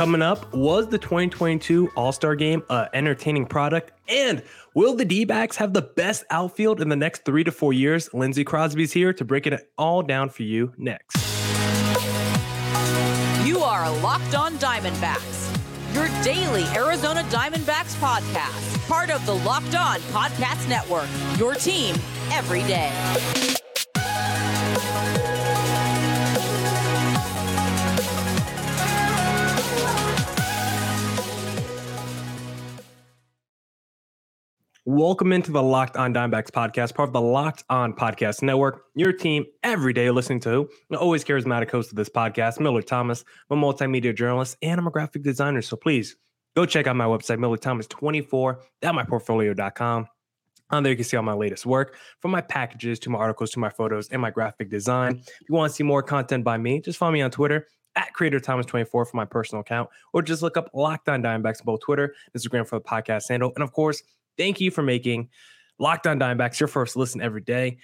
Coming up, was the 2022 All Star Game an entertaining product? And will the D backs have the best outfield in the next three to four years? Lindsey Crosby's here to break it all down for you next. You are Locked On Diamondbacks, your daily Arizona Diamondbacks podcast, part of the Locked On Podcast Network, your team every day. Welcome into the Locked On Diamondbacks podcast, part of the Locked On Podcast Network. Your team every day listening to the always charismatic host of this podcast, Miller Thomas. I'm a multimedia journalist and I'm a graphic designer. So please go check out my website, millerthomas24.myportfolio.com. On there, you can see all my latest work from my packages to my articles to my photos and my graphic design. If you want to see more content by me, just follow me on Twitter at Creator Thomas24 for my personal account, or just look up Locked On Diamondbacks on both Twitter, Instagram for the podcast handle. And of course, Thank you for making Locked On Diamondbacks your first listen every day.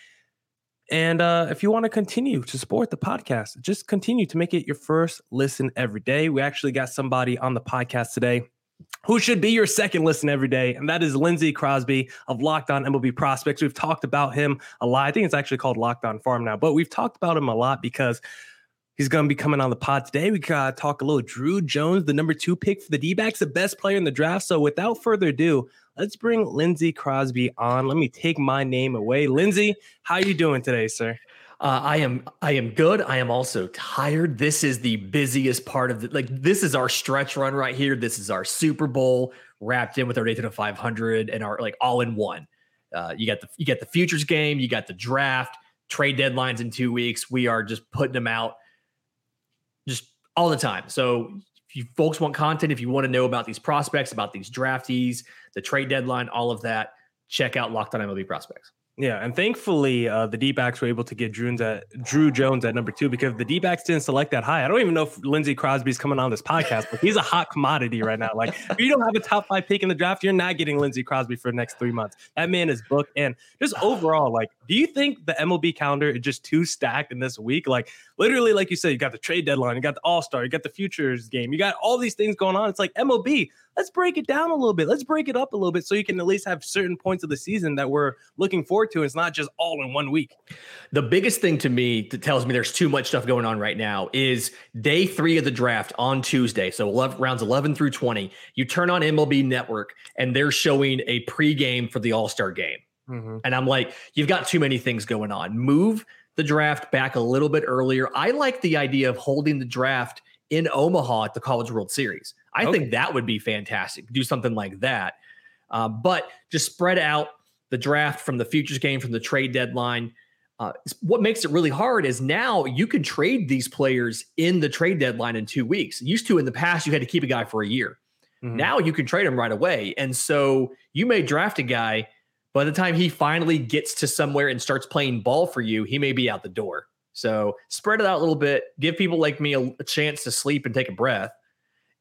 And uh, if you want to continue to support the podcast, just continue to make it your first listen every day. We actually got somebody on the podcast today who should be your second listen every day, and that is Lindsey Crosby of Locked On MLB Prospects. We've talked about him a lot. I think it's actually called Locked On Farm now, but we've talked about him a lot because He's going to be coming on the pod today. We got to talk a little Druw Jones, the number two pick for the D backs, the best player in the draft. So without further ado, let's bring Lindsey Crosby on. Let me take my name away. Lindsey, how you doing today, sir? Uh, I am I am good. I am also tired. This is the busiest part of the like this is our stretch run right here. This is our Super Bowl wrapped in with our Daytona 500 and our like all in one. Uh, you got the you got the futures game, you got the draft, trade deadlines in two weeks. We are just putting them out all the time. So if you folks want content, if you want to know about these prospects, about these draftees, the trade deadline, all of that, check out Locked On MLB Prospects. Yeah, and thankfully uh, the D backs were able to get Druw, at, Druw Jones at number two because the D backs didn't select that high. I don't even know if Lindsey Crosby's coming on this podcast, but he's a hot commodity right now. Like, if you don't have a top five pick in the draft, you're not getting Lindsey Crosby for the next three months. That man is booked. And just overall, like, do you think the MLB calendar is just too stacked in this week? Like, literally, like you said, you got the trade deadline, you got the All Star, you got the futures game, you got all these things going on. It's like MLB, let's break it down a little bit. Let's break it up a little bit so you can at least have certain points of the season that we're looking forward to. It's not just all in one week. The biggest thing to me that tells me there's too much stuff going on right now is day three of the draft on Tuesday. So 11, rounds 11 through 20. You turn on MLB Network and they're showing a pregame for the All Star game. Mm-hmm. And I'm like, you've got too many things going on. Move the draft back a little bit earlier. I like the idea of holding the draft in Omaha at the College World Series. I okay. think that would be fantastic. Do something like that. Uh, but just spread out the draft from the futures game, from the trade deadline. Uh, what makes it really hard is now you can trade these players in the trade deadline in two weeks. Used to in the past, you had to keep a guy for a year. Mm-hmm. Now you can trade him right away. And so you may draft a guy. By the time he finally gets to somewhere and starts playing ball for you, he may be out the door. So spread it out a little bit. Give people like me a, a chance to sleep and take a breath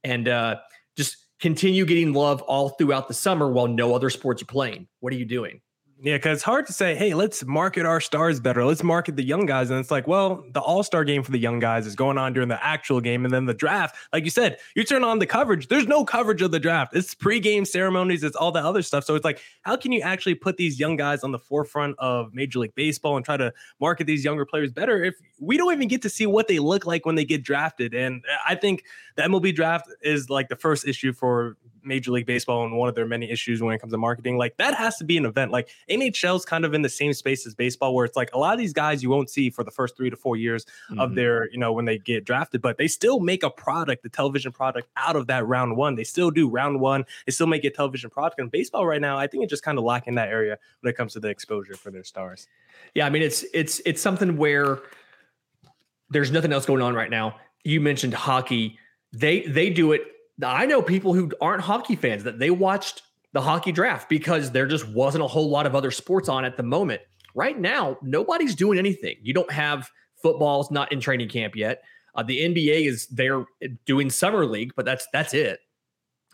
and uh, just continue getting love all throughout the summer while no other sports are playing. What are you doing? Yeah, because it's hard to say, hey, let's market our stars better. Let's market the young guys. And it's like, well, the all star game for the young guys is going on during the actual game. And then the draft, like you said, you turn on the coverage. There's no coverage of the draft. It's pregame ceremonies, it's all that other stuff. So it's like, how can you actually put these young guys on the forefront of Major League Baseball and try to market these younger players better if we don't even get to see what they look like when they get drafted? And I think the MLB draft is like the first issue for Major League Baseball and one of their many issues when it comes to marketing. Like that has to be an event. Like NHL's kind of in the same space as baseball, where it's like a lot of these guys you won't see for the first three to four years mm-hmm. of their, you know, when they get drafted, but they still make a product, the television product out of that round one. They still do round one. They still make a television product. And baseball right now, I think it's just kind of lacking that area when it comes to the exposure for their stars. Yeah, I mean it's it's it's something where there's nothing else going on right now. You mentioned hockey. They they do it I know people who aren't hockey fans that they watched the hockey draft because there just wasn't a whole lot of other sports on at the moment. Right now, nobody's doing anything. You don't have football's not in training camp yet. Uh, the NBA is there doing summer league, but that's that's it.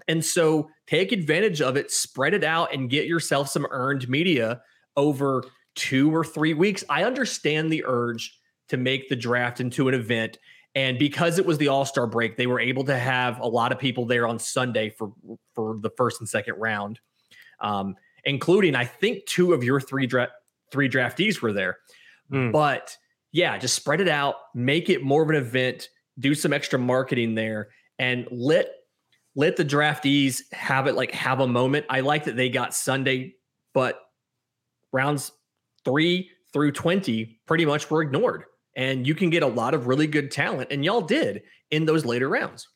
And so take advantage of it, spread it out, and get yourself some earned media over two or three weeks. I understand the urge to make the draft into an event And because it was the All Star break, they were able to have a lot of people there on Sunday for for the first and second round, um, including I think two of your three dra- three draftees were there. Mm. But yeah, just spread it out, make it more of an event, do some extra marketing there, and let let the draftees have it like have a moment. I like that they got Sunday, but rounds three through 20 pretty much were ignored. And you can get a lot of really good talent, and y'all did in those later rounds.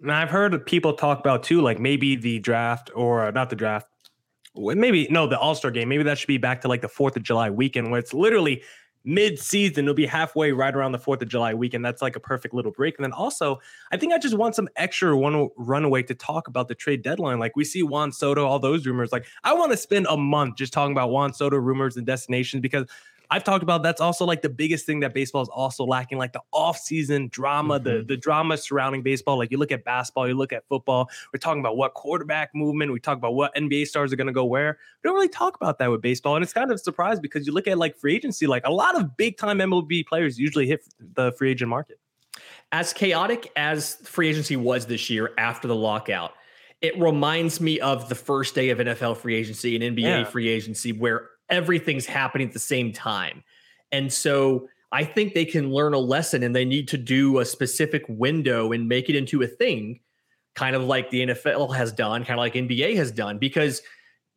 And I've heard people talk about too, like maybe the draft or uh, not the draft, maybe no, the All Star game. Maybe that should be back to like the Fourth of July weekend, where it's literally mid-season it'll be halfway right around the fourth of july weekend that's like a perfect little break and then also i think i just want some extra one runaway to talk about the trade deadline like we see juan soto all those rumors like i want to spend a month just talking about juan soto rumors and destinations because I've talked about that's also like the biggest thing that baseball is also lacking, like the off-season drama, mm-hmm. the the drama surrounding baseball. Like you look at basketball, you look at football. We're talking about what quarterback movement. We talk about what NBA stars are going to go where. We don't really talk about that with baseball, and it's kind of surprised because you look at like free agency. Like a lot of big time MLB players usually hit the free agent market. As chaotic as free agency was this year after the lockout, it reminds me of the first day of NFL free agency and NBA yeah. free agency, where everything's happening at the same time. And so I think they can learn a lesson and they need to do a specific window and make it into a thing, kind of like the NFL has done, kind of like NBA has done. Because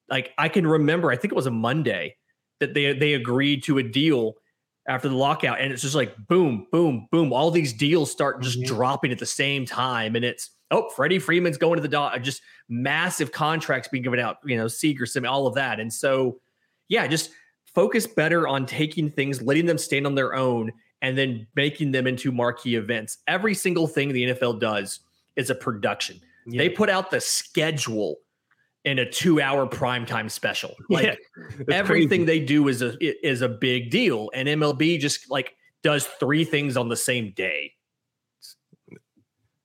like I can remember, I think it was a Monday that they they agreed to a deal after the lockout, and it's just like boom, boom, boom. All these deals start just mm-hmm. dropping at the same time, and it's oh, Freddie Freeman's going to the dot, just massive contracts being given out, you know, Seager, all of that, and so yeah, just focus better on taking things, letting them stand on their own, and then making them into marquee events. Every single thing the NFL does is a production. Yeah. They put out the schedule in a two-hour primetime special. Like yeah, everything crazy. they do is a is a big deal, and MLB just like does three things on the same day.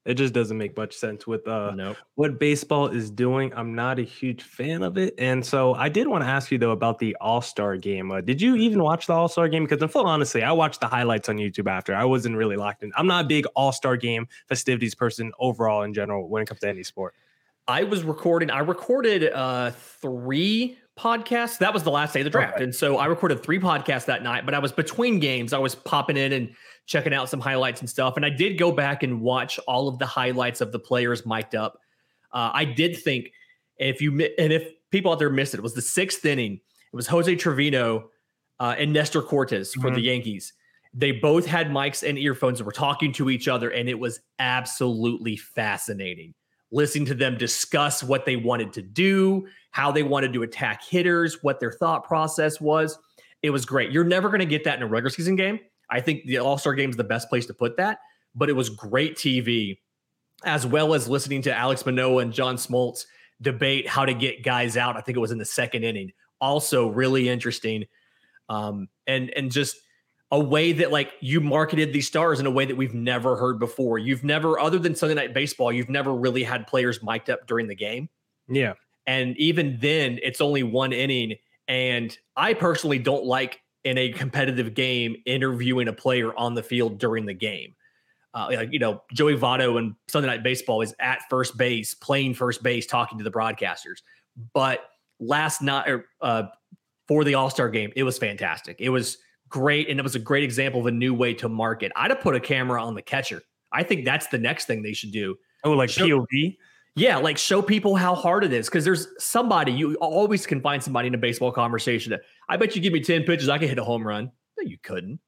It just doesn't make much sense with uh, nope. what baseball is doing. I'm not a huge fan of it, and so I did want to ask you though about the All Star game. Uh, did you even watch the All Star game? Because in full honestly, I watched the highlights on YouTube after. I wasn't really locked in. I'm not a big All Star game festivities person overall in general when it comes to any sport. I was recording. I recorded uh, three podcasts. That was the last day of the draft, okay. and so I recorded three podcasts that night. But I was between games. I was popping in and checking out some highlights and stuff. And I did go back and watch all of the highlights of the players mic'd up. Uh, I did think if you and if people out there missed it, it was the sixth inning. It was Jose Trevino uh, and Nestor Cortes for mm-hmm. the Yankees. They both had mics and earphones and were talking to each other, and it was absolutely fascinating listening to them discuss what they wanted to do, how they wanted to attack hitters, what their thought process was. It was great. You're never going to get that in a regular season game. I think the All Star game is the best place to put that, but it was great TV, as well as listening to Alek Manoah and John Smoltz debate how to get guys out. I think it was in the second inning. Also, really interesting, um, and and just a way that like you marketed these stars in a way that we've never heard before. You've never, other than Sunday Night Baseball, you've never really had players mic'd up during the game. Yeah, and even then, it's only one inning. And I personally don't like in a competitive game interviewing a player on the field during the game. Uh, like, you know, Joey Votto and Sunday Night Baseball is at first base, playing first base, talking to the broadcasters. But last night, er, uh, for the All Star game, it was fantastic. It was great, and it was a great example of a new way to market. I'd have put a camera on the catcher. I think that's the next thing they should do. Oh, like Show, POV. Yeah, like show people how hard it is because there's somebody you always can find somebody in a baseball conversation that I bet you give me 10 pitches, I can hit a home run. No, you couldn't.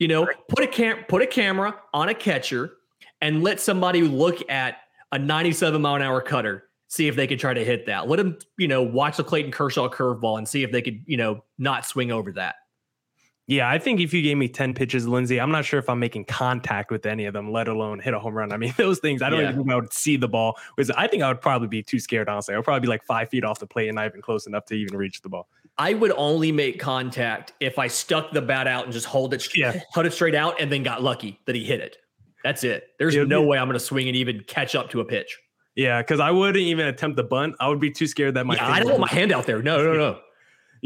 You know, put a cam put a camera on a catcher and let somebody look at a 97 mile an hour cutter, see if they can try to hit that. Let them, you know, watch the Clayton Kershaw curveball and see if they could, you know, not swing over that. Yeah, I think if you gave me 10 pitches, Lindsay, I'm not sure if I'm making contact with any of them, let alone hit a home run. I mean, those things, I don't yeah. even think I would see the ball. Because I think I would probably be too scared, honestly. I would probably be like five feet off the plate and not even close enough to even reach the ball. I would only make contact if I stuck the bat out and just hold it, yeah. hold it straight out and then got lucky that he hit it. That's it. There's no be, way I'm going to swing and even catch up to a pitch. Yeah, because I wouldn't even attempt the bunt. I would be too scared that my. Yeah, I don't want my hand out there. No, no, no.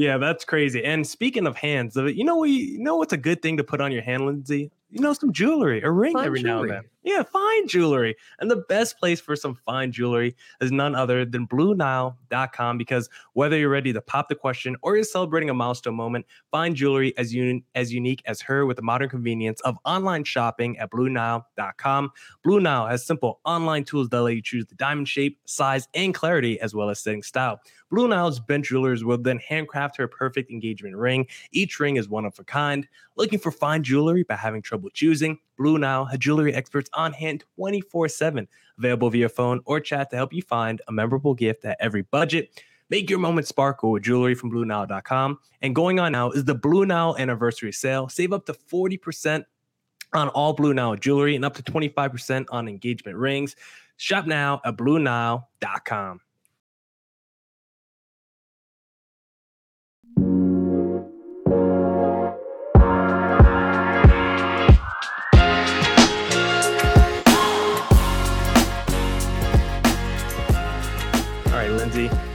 Yeah, that's crazy. And speaking of hands, you know, we you know what's a good thing to put on your hand, Lindsay? you know, some jewelry, a ring Fine every now and then. Yeah, fine jewelry. And the best place for some fine jewelry is none other than BlueNile.com because whether you're ready to pop the question or you're celebrating a milestone moment, find jewelry as un- as unique as her with the modern convenience of online shopping at BlueNile.com. Blue Nile has simple online tools that let you choose the diamond shape, size, and clarity, as well as setting style. Blue Nile's bench jewelers will then handcraft her perfect engagement ring. Each ring is one of a kind. Looking for fine jewelry but having trouble choosing? Blue Nile has jewelry experts on hand 24 7, available via phone or chat to help you find a memorable gift at every budget. Make your moment sparkle with jewelry from BlueNile.com. And going on now is the Blue Nile anniversary sale. Save up to 40% on all Blue Nile jewelry and up to 25% on engagement rings. Shop now at BlueNile.com.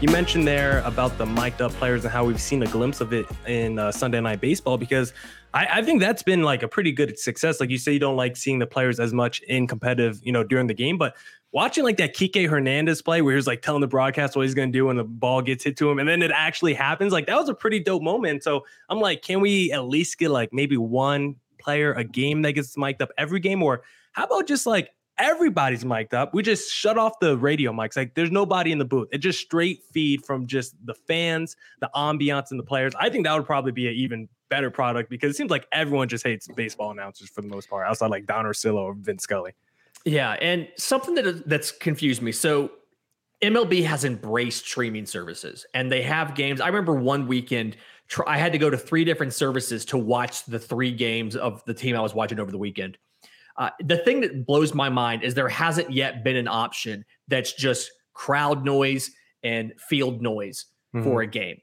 you mentioned there about the mic'd up players and how we've seen a glimpse of it in uh, Sunday Night Baseball because I, I think that's been like a pretty good success. Like you say, you don't like seeing the players as much in competitive, you know, during the game, but watching like that Kike Hernandez play where he was like telling the broadcast what he's going to do when the ball gets hit to him and then it actually happens, like that was a pretty dope moment. So I'm like, can we at least get like maybe one player a game that gets mic'd up every game? Or how about just like everybody's mic'd up. We just shut off the radio mics. Like there's nobody in the booth. It just straight feed from just the fans, the ambiance, and the players. I think that would probably be an even better product because it seems like everyone just hates baseball announcers for the most part, outside like Don Orsillo or Vince Scully. Yeah, and something that that's confused me. So MLB has embraced streaming services, and they have games. I remember one weekend I had to go to three different services to watch the three games of the team I was watching over the weekend. Uh, the thing that blows my mind is there hasn't yet been an option that's just crowd noise and field noise for a game.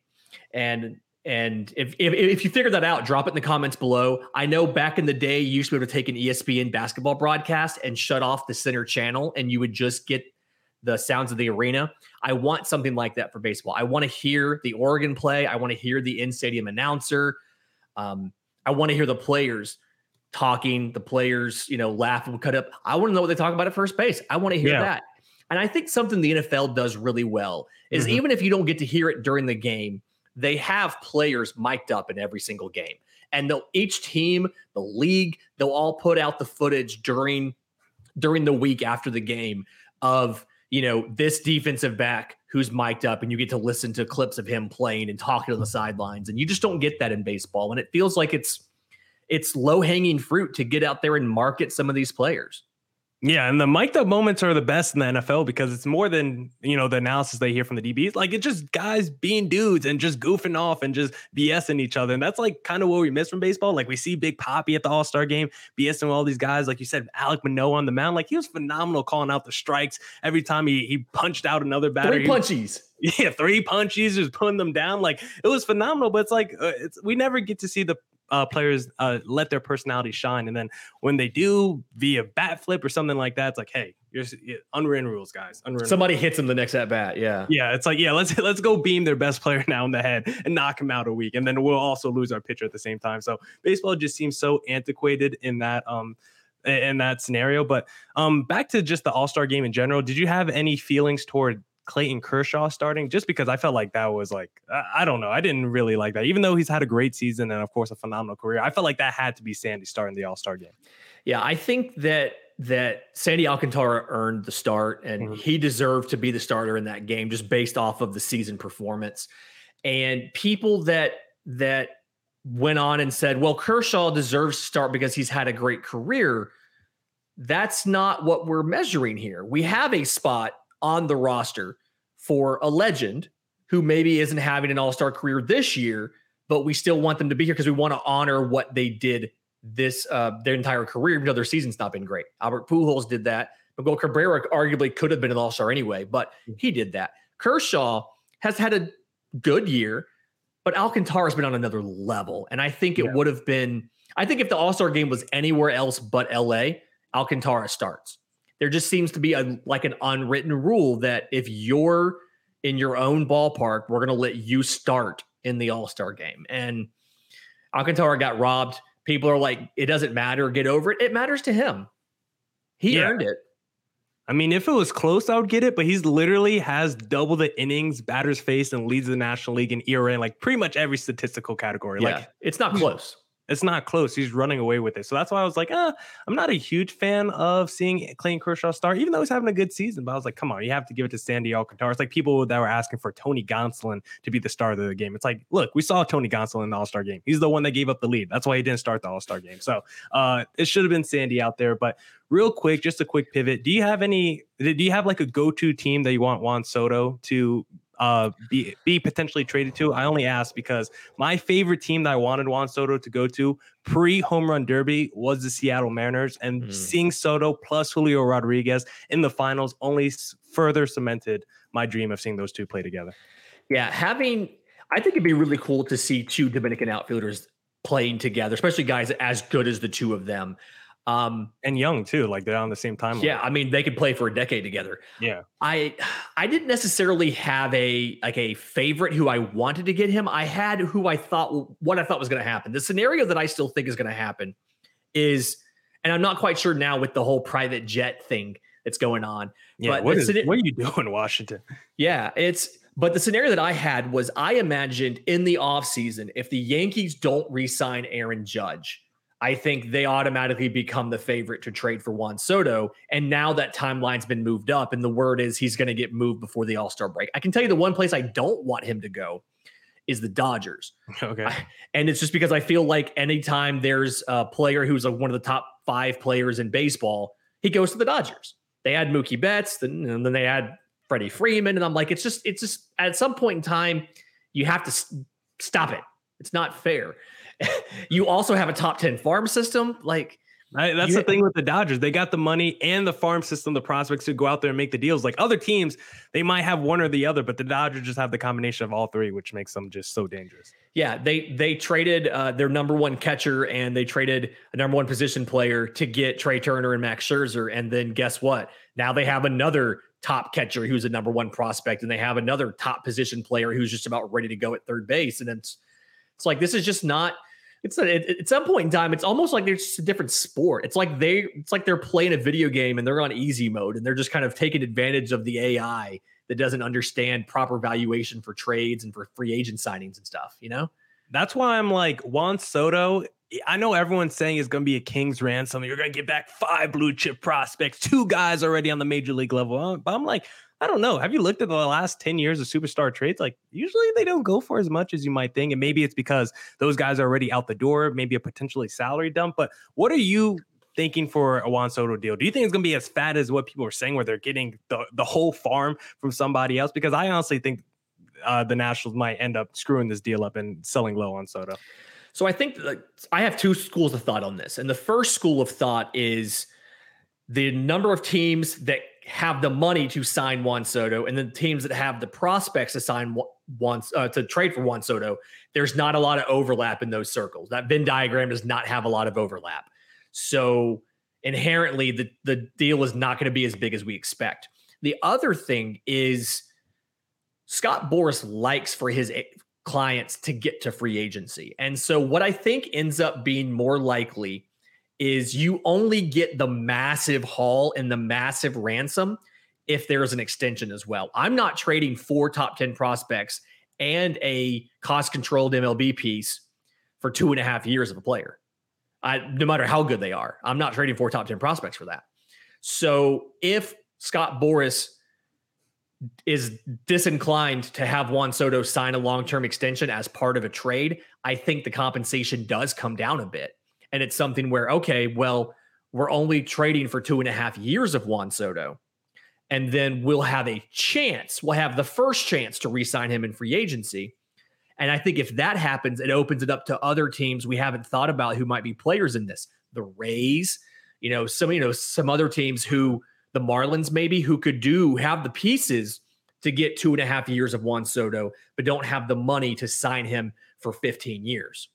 And and if, if if you figure that out, drop it in the comments below. I know back in the day, you used to be able to take an ESPN basketball broadcast and shut off the center channel, and you would just get the sounds of the arena. I want something like that for baseball. I want to hear the Oregon play. I want to hear the in stadium announcer. Um, I want to hear the players talking, the players, you know, laugh and cut up. I want to know what they talk about at first base. I want to hear Yeah. that. And I think something the NFL does really well is Mhm. even if you don't get to hear it during the game, they have players mic'd up in every single game. And they'll each team, the league, they'll all put out the footage during during the week after the game of you know this defensive back who's mic'd up and you get to listen to clips of him playing and talking on the sidelines and you just don't get that in baseball and it feels like it's it's low hanging fruit to get out there and market some of these players Yeah, and the mic'd up moments are the best in the NFL because it's more than you know the analysis they hear from the DBs. Like it's just guys being dudes and just goofing off and just BSing each other, and that's like kind of what we miss from baseball. Like we see Big Papi at the All Star game BSing with all these guys, like you said, Alek Manoah on the mound. Like he was phenomenal calling out the strikes every time he he punched out another batter. three punchies yeah, three punches, just putting them down. Like it was phenomenal, but it's like uh, it's we never get to see the uh, players uh, let their personality shine, and then when they do via bat flip or something like that, it's like, hey, you're yeah, unwritten rules, guys. Unwritten. somebody hits him the next at bat yeah yeah, it's like yeah, let's let's go beam their best player now in the head and knock him out a week, and then we'll also lose our pitcher at the same time. So baseball just seems so antiquated in that um in that scenario. But um back to just the All Star game in general, did you have any feelings toward Clayton Kershaw starting? Just because I felt like that was like I, I don't know, I didn't really like that, even though he's had a great season and of course a phenomenal career. I felt like that had to be Sandy starting the All Star game. Yeah, I think that that Sandy Alcantara earned the start and Mhm. he deserved to be the starter in that game just based off of the season performance. And people that that went on and said, "Well, Kershaw deserves to start because he's had a great career." That's not what we're measuring here. We have a spot on the roster for a legend who maybe isn't having an all-star career this year, but we still want them to be here because we want to honor what they did this uh their entire career, even though their season's not been great. Albert Pujols did that. Miguel Cabrera arguably could have been an all-star anyway, but he did that. Kershaw has had a good year, but Alcantara's been on another level. And I think it Yeah. would have been, I think if the All-Star game was anywhere else but LA, Alcantara starts. There just seems to be a like an unwritten rule that if you're in your own ballpark, we're gonna let you start in the All-Star game. And Alcantara got robbed people are like, it doesn't matter, get over it. It matters to him. He Yeah. earned it. I mean, if it was close, I would get it, but he's literally has double the innings, batters faced, and leads the National League in ERA like pretty much every statistical category. Yeah, Like it's not close. It's not close. He's running away with it. So that's why I was like, uh, I'm not a huge fan of seeing Clayton Kershaw start, even though he's having a good season. But I was like, come on, you have to give it to Sandy Alcantara. It's like people that were asking for Tony Gonsolin to be the star of the game. It's like, look, we saw Tony Gonsolin in the All Star game. He's the one that gave up the lead. That's why he didn't start the All Star game. So uh, it should have been Sandy out there. But real quick, just a quick pivot. Do you have any? Do you have like a go to team that you want Juan Soto to? Uh, be be potentially traded to. I only asked because my favorite team that I wanted Juan Soto to go to pre home run derby was the Seattle Mariners, and Mhm. seeing Soto plus Julio Rodriguez in the finals only further cemented my dream of seeing those two play together. Yeah, having I think it'd be really cool to see two Dominican outfielders playing together, especially guys as good as the two of them. Um, And young too, like they're on the same timeline. yeah, I mean they could play for a decade together. yeah. I I didn't necessarily have a like a favorite who I wanted to get him. I had who I thought what I thought was going to happen. The scenario that I still think is going to happen is, and I'm not quite sure now with the whole private jet thing that's going on. Yeah, But what, is, what are you doing, Washington? Yeah, it's but the scenario that I had was I imagined in the offseason, if the Yankees don't re-sign Aaron Judge, I think they automatically become the favorite to trade for Juan Soto. And now that timeline's been moved up, and the word is he's going to get moved before the All-Star break. I can tell you the one place I don't want him to go is the Dodgers. Okay. And it's just because I feel like anytime there's a player who's like one of the top five players in baseball, he goes to the Dodgers. They had Mookie Betts, then, and then they had Freddie Freeman. And I'm like, it's just, it's just at some point in time, you have to s- stop it. It's not fair. you also have a top 10 farm system. Like, I, that's You- the thing with the Dodgers. They got the money and the farm system, the prospects who go out there and make the deals. Like other teams, they might have one or the other, but the Dodgers just have the combination of all three, which makes them just so dangerous. yeah, they they traded uh, their number one catcher and they traded a number one position player to get Trea Turner and Max Scherzer. And then guess what? Now they have another top catcher who's a number one prospect, and they have another top position player who's just about ready to go at third base. And it's it's like this is just not. It's a, it, at some point in time, it's almost like they're just a different sport. It's like they, it's like they're playing a video game and they're on easy mode and they're just kind of taking advantage of the AI that doesn't understand proper valuation for trades and for free agent signings and stuff. You know? That's why I'm like Juan Soto. I know everyone's saying it's going to be a king's ransom. You're going to get back five blue chip prospects, two guys already on the major league level. But I'm like, I don't know. Have you looked at the last 10 years of superstar trades? Like, usually they don't go for as much as you might think. And maybe it's because those guys are already out the door, maybe a potentially salary dump. But what are you thinking for a Juan Soto deal? Do you think it's going to be as fat as what people are saying, where they're getting the, the whole farm from somebody else? Because I honestly think uh, the Nationals might end up screwing this deal up and selling low on Soto. So I think that I have two schools of thought on this. And the first school of thought is the number of teams that have the money to sign Juan Soto and the teams that have the prospects to sign Juan uh, to trade for Juan Soto. There's not a lot of overlap in those circles. That Venn diagram does not have a lot of overlap. So inherently the the deal is not going to be as big as we expect. The other thing is Scott Boras likes for his clients to get to free agency. And so what I think ends up being more likely is you only get the massive haul and the massive ransom if there's an extension as well. I'm not trading four top 10 prospects and a cost controlled MLB piece for two and a half years of a player. I, no matter how good they are, I'm not trading four top 10 prospects for that. So if Scott Boras is disinclined to have Juan Soto sign a long term extension as part of a trade, I think the compensation does come down a bit. And it's something where, okay, well, we're only trading for two and a half years of Juan Soto. And then we'll have a chance, we'll have the first chance to re sign him in free agency. And I think if that happens, it opens it up to other teams we haven't thought about who might be players in this. The Rays, you know, some, you know, some other teams who the Marlins maybe who could do have the pieces to get two and a half years of Juan Soto, but don't have the money to sign him for 15 years.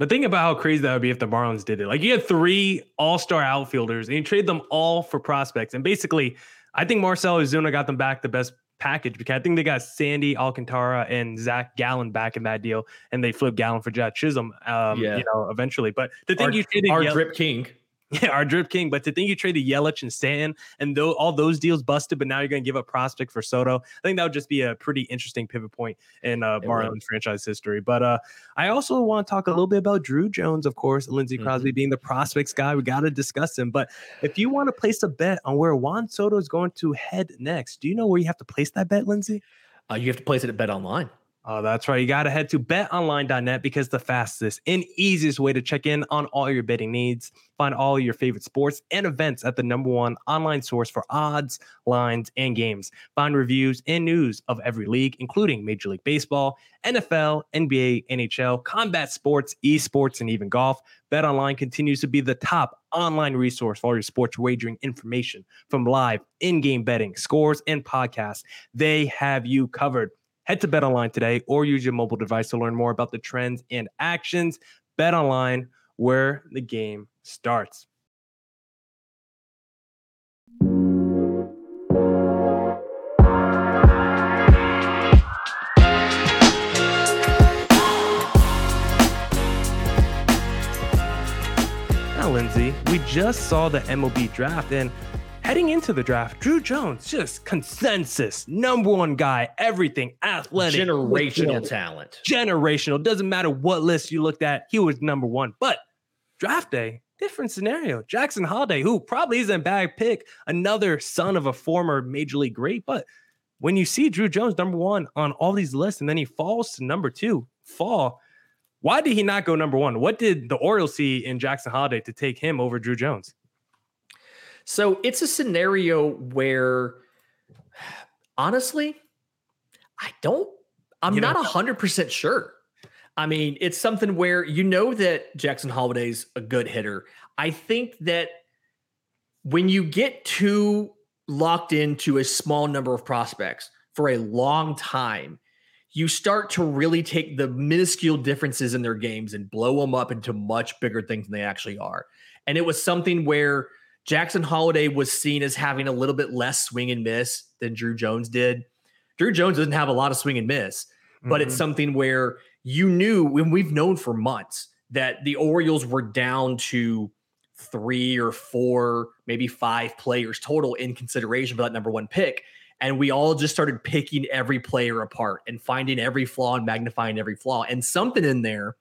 But think about how crazy that would be if the Marlins did it. Like you had three all-star outfielders and you trade them all for prospects. And basically, I think Marcell Ozuna got them back the best package because I think they got Sandy Alcantara and Zach Gallen back in that deal, and they flipped Gallen for Jazz Chisholm. Um, Yeah. you know, eventually. But the thing Our, you traded our drip king. Yeah, our drip king. But to think you traded Yelich and Stanton, and though all those deals busted, but now you're going to give up prospect for Soto. I think that would just be a pretty interesting pivot point in uh, Marlins franchise history. But uh, I also want to talk a little bit about Druw Jones, of course, Lindsey Mhm. Crosby being the prospects guy. We got to discuss him. But if you want to place a bet on where Juan Soto is going to head next, do you know where you have to place that bet, Lindsey? Uh, you have to place it at Bet Online. Oh, that's right. You got to head to betonline.net because the fastest and easiest way to check in on all your betting needs. Find all your favorite sports and events at the number one online source for odds, lines, and games. Find reviews and news of every league, including Major League Baseball, NFL, NBA, NHL, combat sports, esports, and even golf. BetOnline continues to be the top online resource for all your sports wagering information from live in-game betting, scores, and podcasts. They have you covered. Head to BetOnline today or use your mobile device to learn more about the trends and actions. BetOnline, where the game starts. Now, Lindsay, we just saw the MLB draft and heading into the draft, Druw Jones, just consensus, number one guy, everything, athletic, Generational talent. generational. Doesn't matter what list you looked at, he was number one. But draft day, different scenario. Jackson Holliday, who probably isn't a bad pick, another son of a former major league great. But when you see Druw Jones number one on all these lists, and then he falls to number two, fall. Why did he not go number one? What did the Orioles see in Jackson Holliday to take him over Druw Jones? So it's a scenario where, honestly, I don't. I'm You not hundred percent sure. I mean, it's something where you know that Jackson Holliday's a good hitter. I think that when you get too locked into a small number of prospects for a long time, you start to really take the minuscule differences in their games and blow them up into much bigger things than they actually are. And it was something where Jackson Holliday was seen as having a little bit less swing and miss than Druw Jones did. Druw Jones doesn't have a lot of swing and miss, but it's Mhm. something where you knew when we've known for months that the Orioles were down to three or four, maybe five players total in consideration for that number one pick. And we all just started picking every player apart and finding every flaw and magnifying every flaw. And something in there,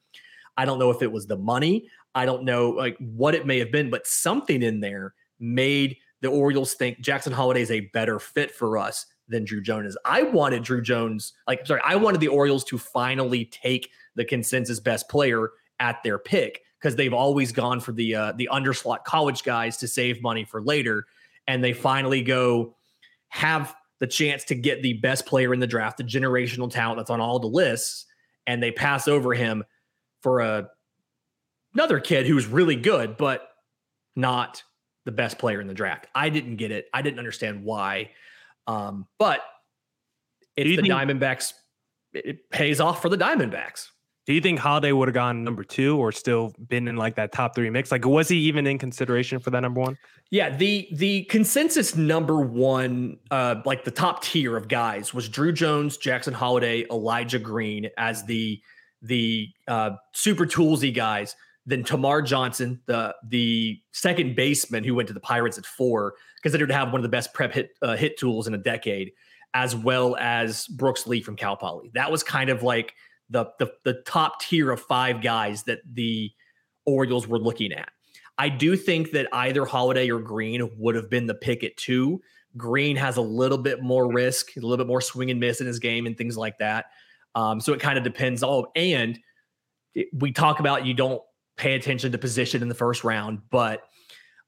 I don't know if it was the money, I don't know like what it may have been, but something in there made the Orioles think Jackson Holliday is a better fit for us than Druw Jones. I wanted Druw Jones, like sorry, I wanted the Orioles to finally take the consensus best player at their pick because they've always gone for the uh, the underslot college guys to save money for later, and they finally go have the chance to get the best player in the draft, the generational talent that's on all the lists, and they pass over him for a another kid who's really good, but not the best player in the draft. I didn't get it. I didn't understand why. Um, but it's the think- Diamondbacks. It pays off for the Diamondbacks. Do you think Holliday would have gone number two or still been in like that top three mix? Like, was he even in consideration for that number one? Yeah, the the consensus number one, uh, like the top tier of guys was Druw Jones, Jackson Holliday, Elijah Green as the the uh, super toolsy guys. Then Termarr Johnson, the the second baseman who went to the Pirates at four, considered to have one of the best prep hit uh, hit tools in a decade, as well as Brooks Lee from Cal Poly. That was kind of like the the, the top tier of five guys that the Orioles were looking at. I do think that either Holliday or Green would have been the pick at two. Green has a little bit more risk, a little bit more swing and miss in his game and things like that. Um, so it kind of depends. Oh, and we talk about you don't pay attention to position in the first round, but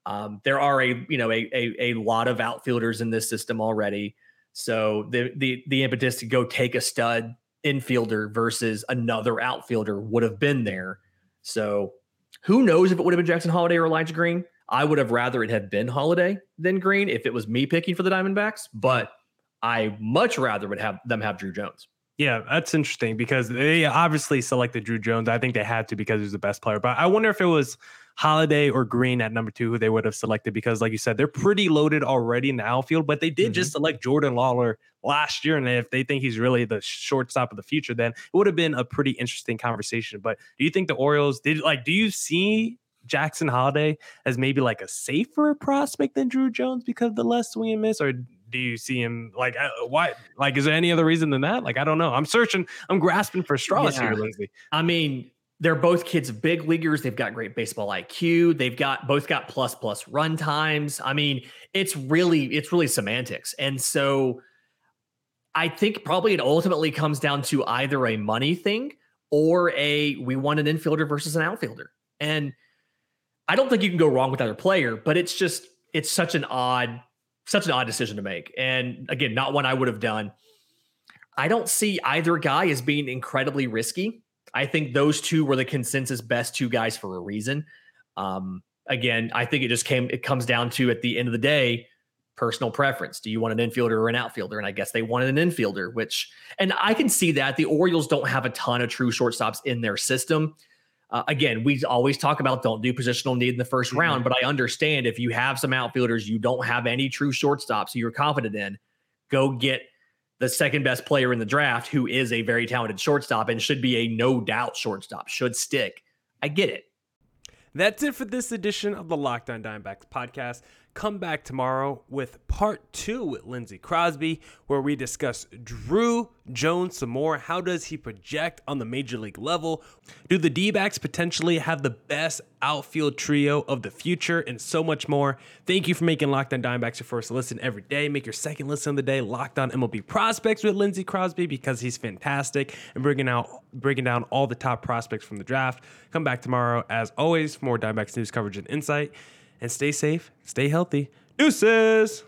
um, there are a you know a, a a lot of outfielders in this system already. So the the the impetus to go take a stud infielder versus another outfielder would have been there. So who knows if it would have been Jackson Holliday or Elijah Green? I would have rather it had been Holliday than Green if it was me picking for the Diamondbacks, but I much rather would have them have Druw Jones. Yeah, that's interesting because they obviously selected Druw Jones. I think they had to because he's the best player. But I wonder if it was Holliday or Green at number two who they would have selected because, like you said, they're pretty loaded already in the outfield. But they did mm-hmm. just select Jordan Lawlar last year, and if they think he's really the shortstop of the future, then it would have been a pretty interesting conversation. But do you think the Orioles did like? Do you see Jackson Holliday as maybe like a safer prospect than Druw Jones because of the less swing and miss, or do you see him like uh, why? Like, is there any other reason than that? Like, I don't know. I'm searching. I'm grasping for straws yeah. here, Lindsay. I mean, they're both kids of big leaguers. They've got great baseball IQ. They've got both got plus plus run times. I mean, it's really it's really semantics. And so I think probably it ultimately comes down to either a money thing or a we want an infielder versus an outfielder. And I don't think you can go wrong with either player, but it's just it's such an odd such an odd decision to make. And again, not one I would have done. I don't see either guy as being incredibly risky. I think those two were the consensus best two guys for a reason. Um, again, I think it just came, it comes down to at the end of the day, personal preference. Do you want an infielder or an outfielder? And I guess they wanted an infielder, which, and I can see that the Orioles don't have a ton of true shortstops in their system. Uh, again, we always talk about don't do positional need in the 1st mm-hmm. round, but I understand if you have some outfielders you don't have any true shortstops you're confident in, go get the second best player in the draft who is a very talented shortstop and should be a no doubt shortstop, should stick. I get it. That's it for this edition of the Locked On Diamondbacks podcast. Come back tomorrow with part two with Lindsey Crosby, where we discuss Druw Jones some more. How does he project on the major league level? Do the D backs potentially have the best outfield trio of the future? And so much more. Thank you for making Locked On Diamondbacks your first listen every day. Make your second listen of the day Locked On MLB Prospects with Lindsey Crosby because he's fantastic and bringing out breaking down all the top prospects from the draft. Come back tomorrow as always for more Diamondbacks news coverage and insight and stay safe, stay healthy. Deuces.